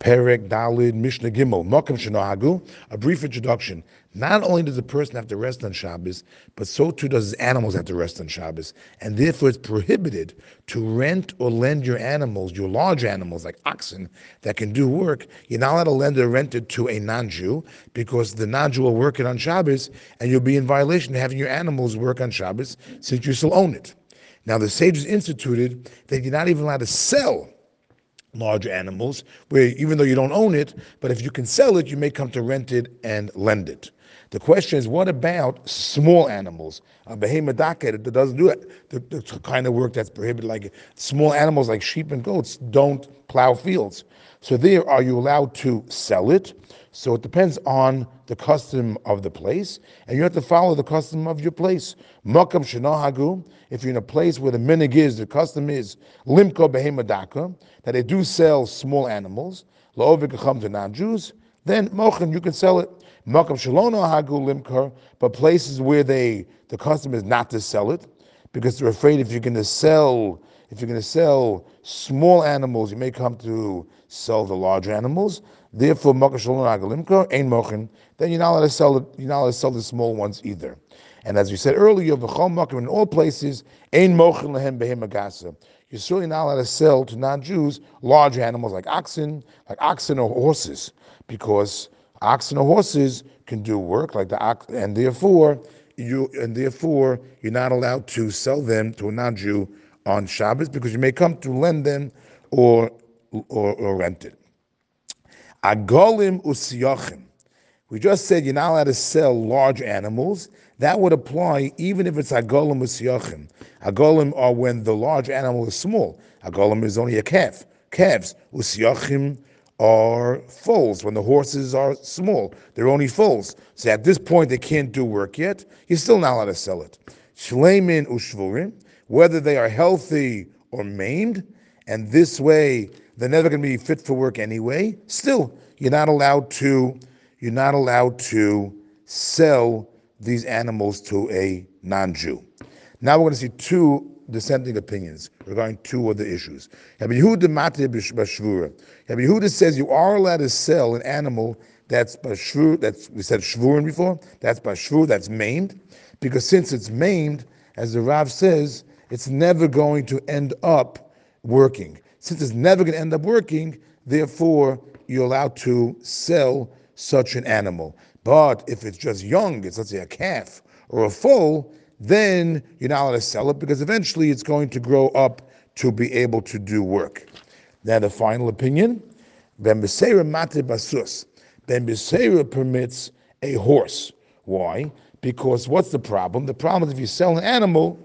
Perek Dalid Mishnah Gimel Mokum Shenohagu. A brief introduction. Not only does a person have to rest on Shabbos, but so too does his animals have to rest on Shabbos, and therefore it's prohibited to rent or lend your animals, your large animals like oxen that can do work. You're not allowed to lend or rent it to a non-Jew because the non-Jew will work it on Shabbos, and you'll be in violation of having your animals work on Shabbos since you still own it. Now the sages instituted that you're not even allowed to sell larger animals, where even though you don't own it, but if you can sell it, you may come to rent it and lend it. The question is, what about small animals? A behemoth that doesn't do it, the, the, kind of work that's prohibited, like small animals like sheep and goats don't plow fields. So there, are you allowed to sell it? So it depends on the custom of the place, and you have to follow the custom of your place. Makam shenohagu, if you're in a place where the minhag is, the custom is limko behemadaka, that they do sell small animals, la'ovik to non-Jews, then mochin, you can sell it. Makam shalono hagu limkar, but places where they the custom is not to sell it, because they're afraid if you're going to sell if you're to sell small animals, you may come to sell the large animals. Therefore, then you're not allowed to sell it, you're not allowed to sell the small ones either. And as we said earlier, in all places, Ain Mochin Lehem Behemagasa. you're certainly not allowed to sell to non-Jews large animals like oxen, like oxen or horses, because oxen or horses can do work like the ox, and therefore you and therefore you're not allowed to sell them to a non-Jew on Shabbos because you may come to lend them or or, or rent it. Agolim usiyachim. We just said you're not allowed to sell large animals. That would apply even if it's agolim usiyachim. Agolim are when the large animal is small. Agolim is only a calf. Calves. Usiyachim are foals. When the horses are small, they're only foals. So at this point, they can't do work yet. You're still not allowed to sell it. Shleimin ushvurim, whether they are healthy or maimed, and this way they're never going to be fit for work anyway. Still, you're not allowed to you're not allowed to sell these animals to a non-Jew. Now we're going to see two dissenting opinions regarding two other issues. Rabbi Yehuda says you are allowed to sell an animal that's bashvur, that's we said shvurin before, that's bashvur, that's maimed, because since it's maimed, as the Rav says, it's never going to end up working. Since it's never going to end up working, therefore you're allowed to sell such an animal. But if it's just young, it's let's say a calf or a foal, then you're not allowed to sell it because eventually it's going to grow up to be able to do work. Now the final opinion, Ben Mate Basus. Ben permits a horse. Why? Because what's the problem? The problem is if you sell an animal,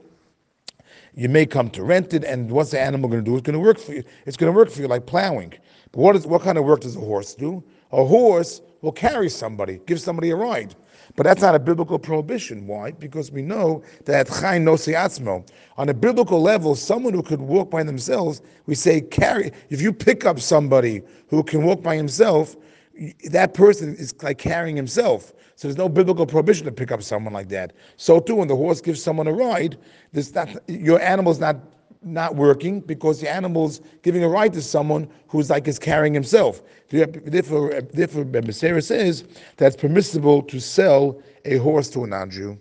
you may come to rent it, and what's the animal going to do? It's going to work for you. It's going to work for you like plowing. But what, is, what kind of work does a horse do? A horse will carry somebody, give somebody a ride. But that's not a biblical prohibition. Why? Because we know that chayin no On a biblical level, someone who could walk by themselves, we say carry. If you pick up somebody who can walk by himself, that person is like carrying himself. So there's no biblical prohibition to pick up someone like that. So too, when the horse gives someone a ride, there's not, your animal's not not working because the animal's giving a ride to someone who's like is carrying himself. Therefore, therefore, Beseira says that's permissible to sell a horse to a non-Jew.